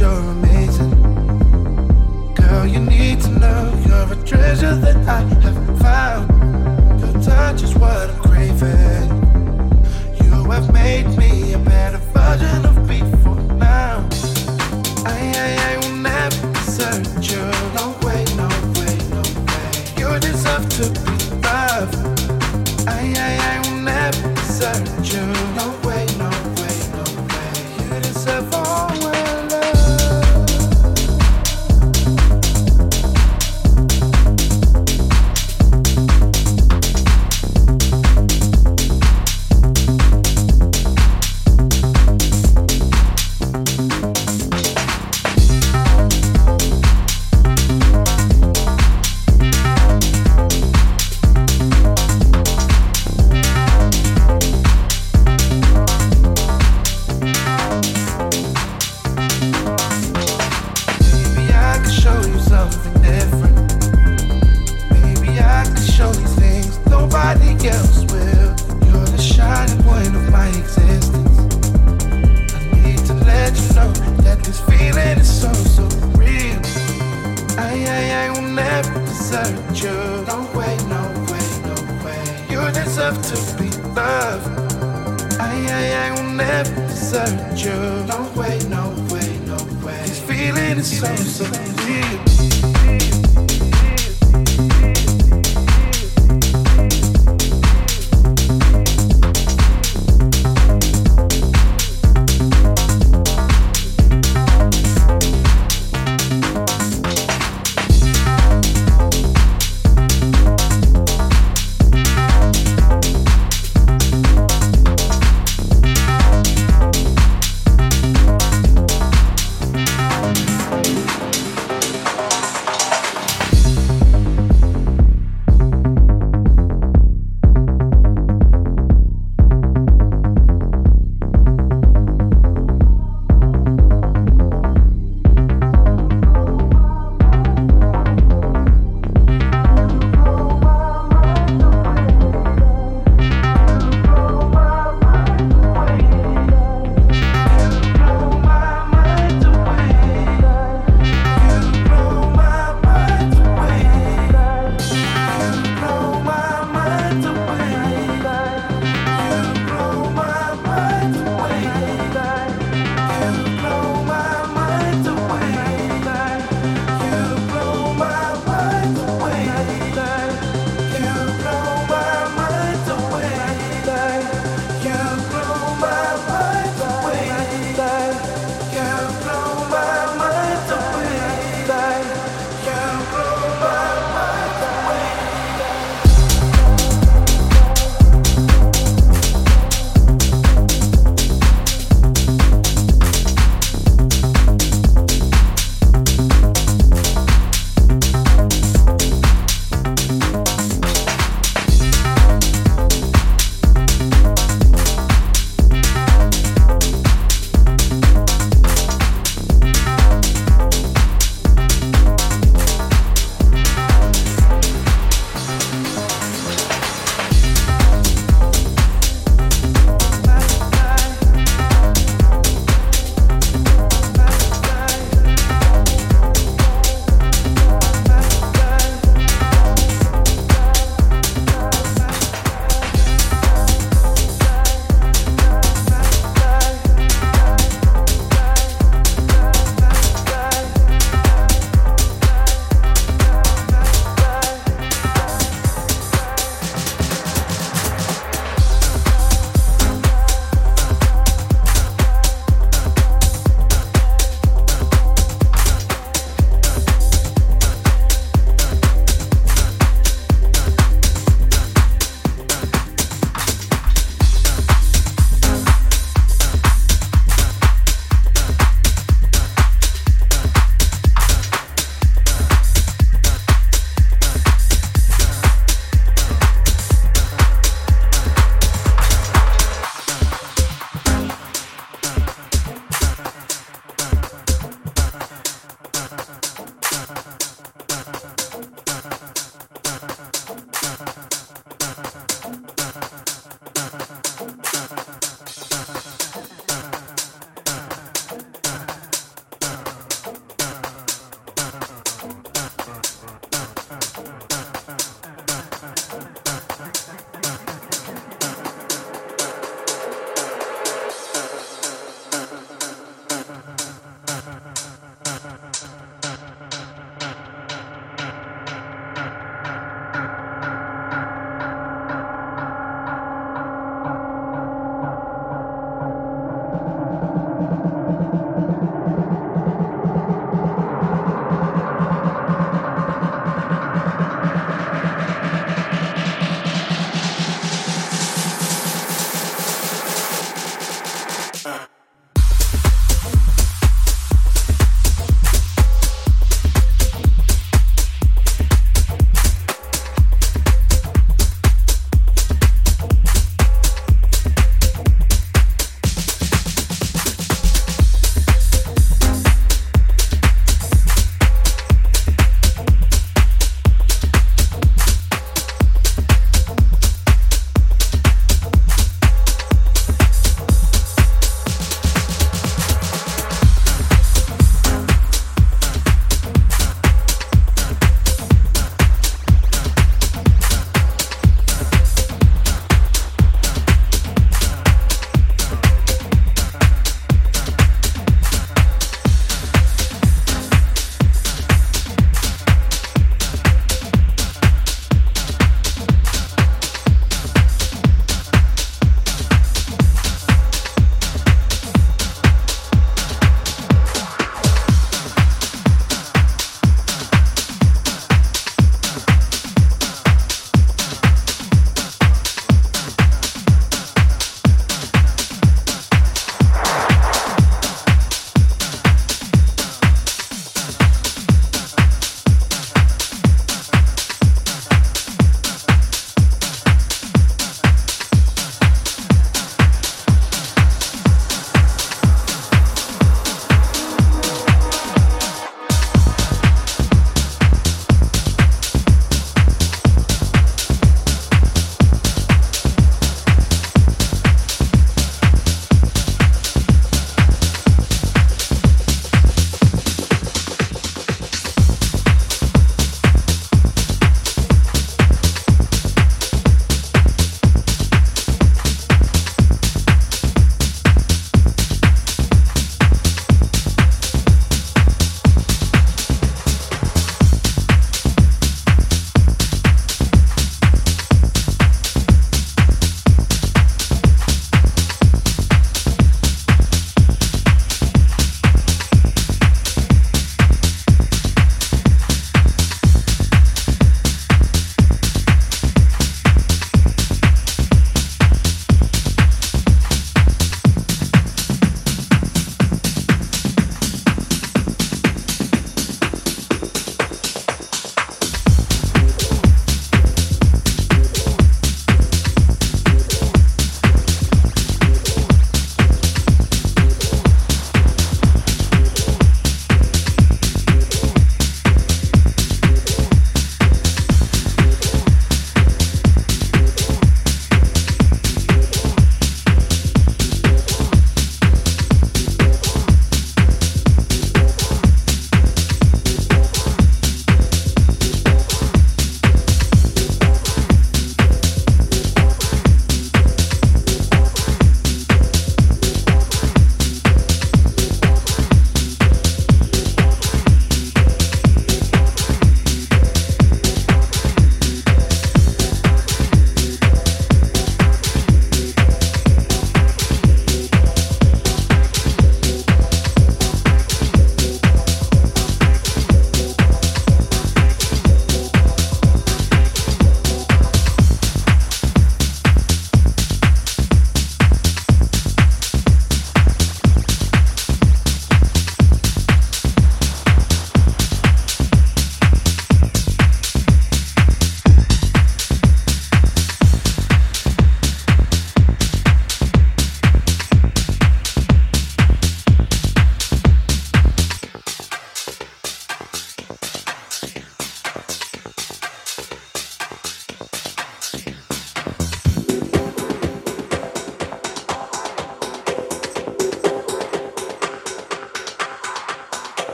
you're amazing. Girl, you need to know you're a treasure that I have found. Your touch is what I'm craving. You have made me a better version of before now. I, I, I will never desert you. No way, no way, no way. You deserve to be loved. I, I, I will never desert you. No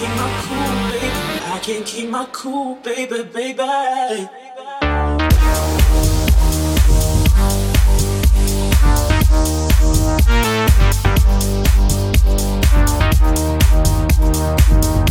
keep my cool, baby. I can't keep my cool, baby, baby. Thank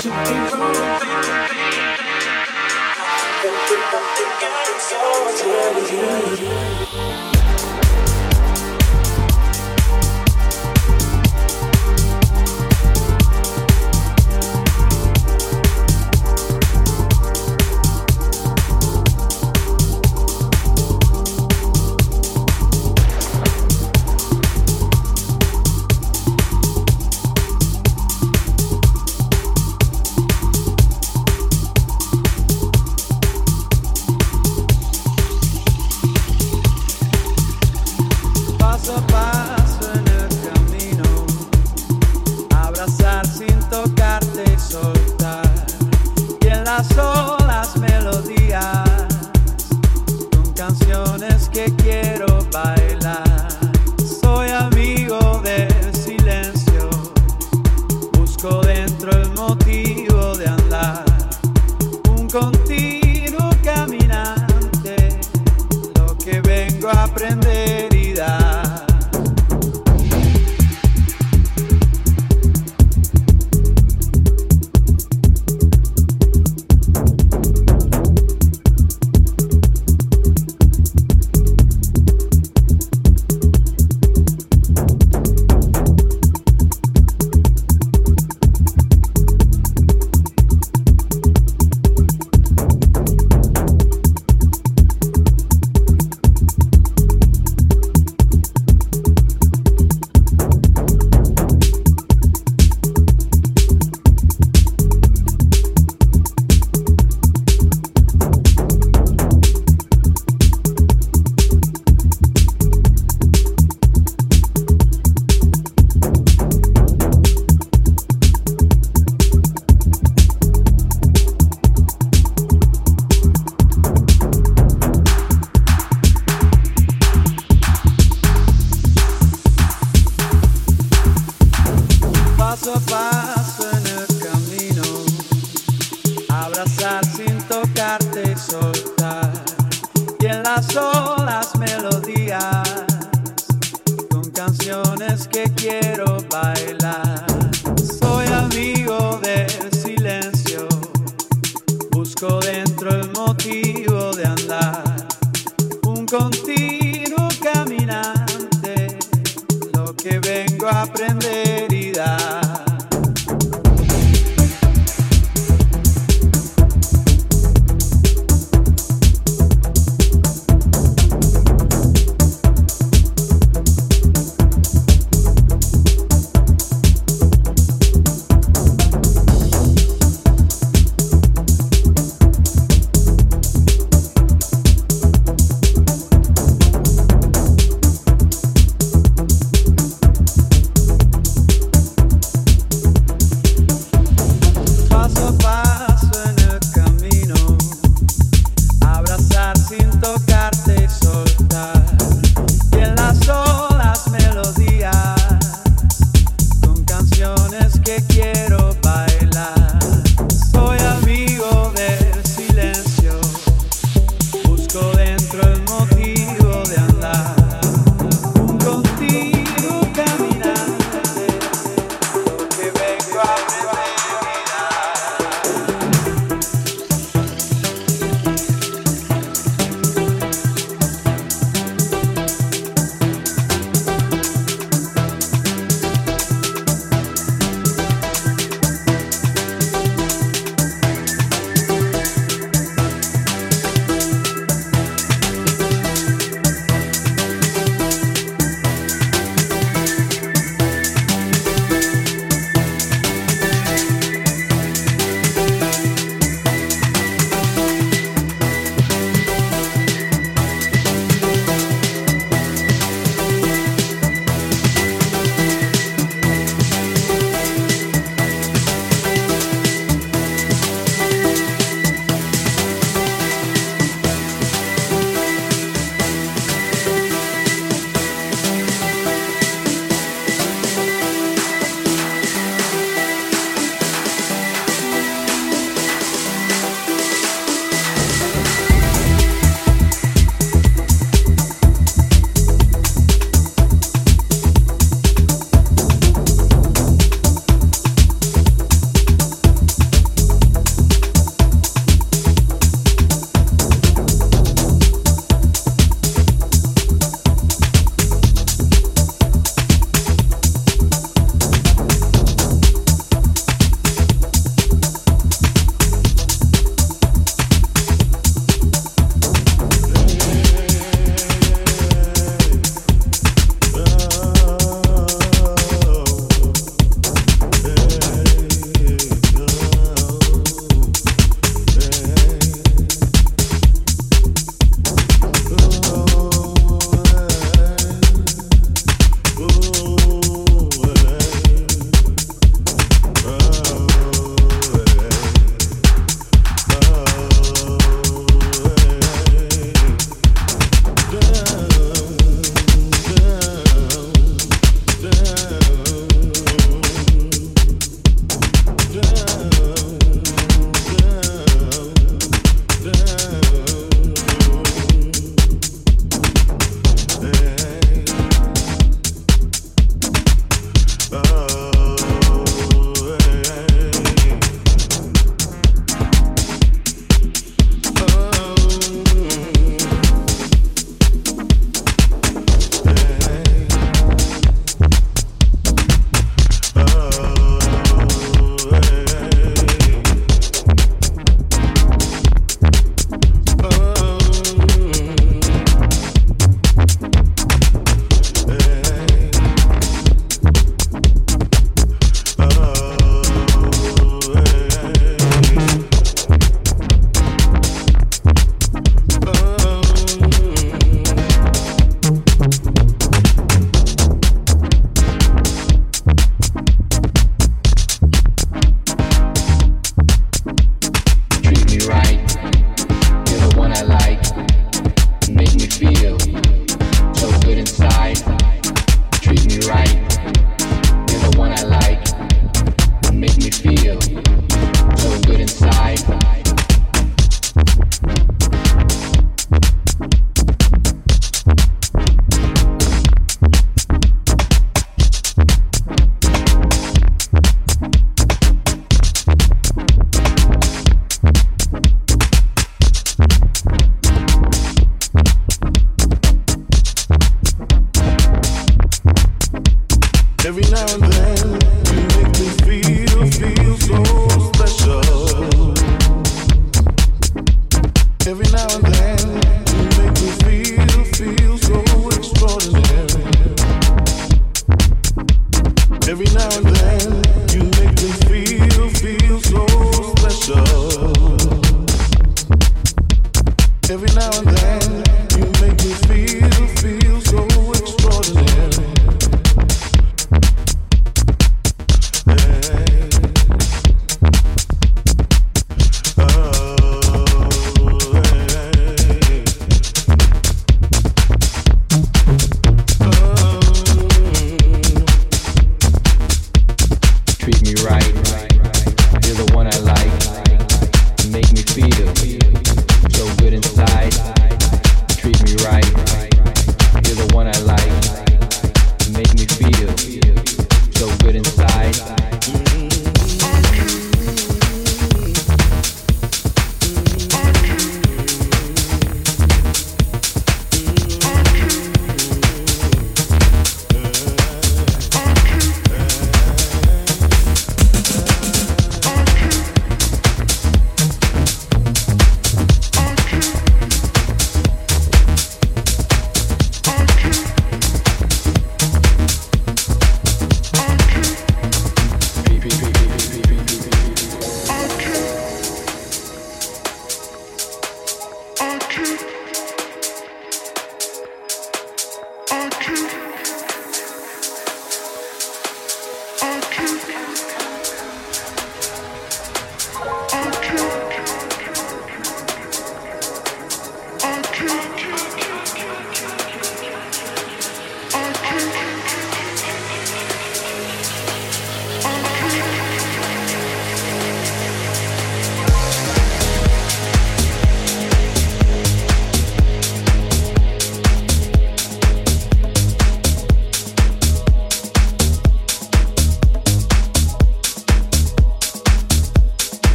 I'm so tired of you. las.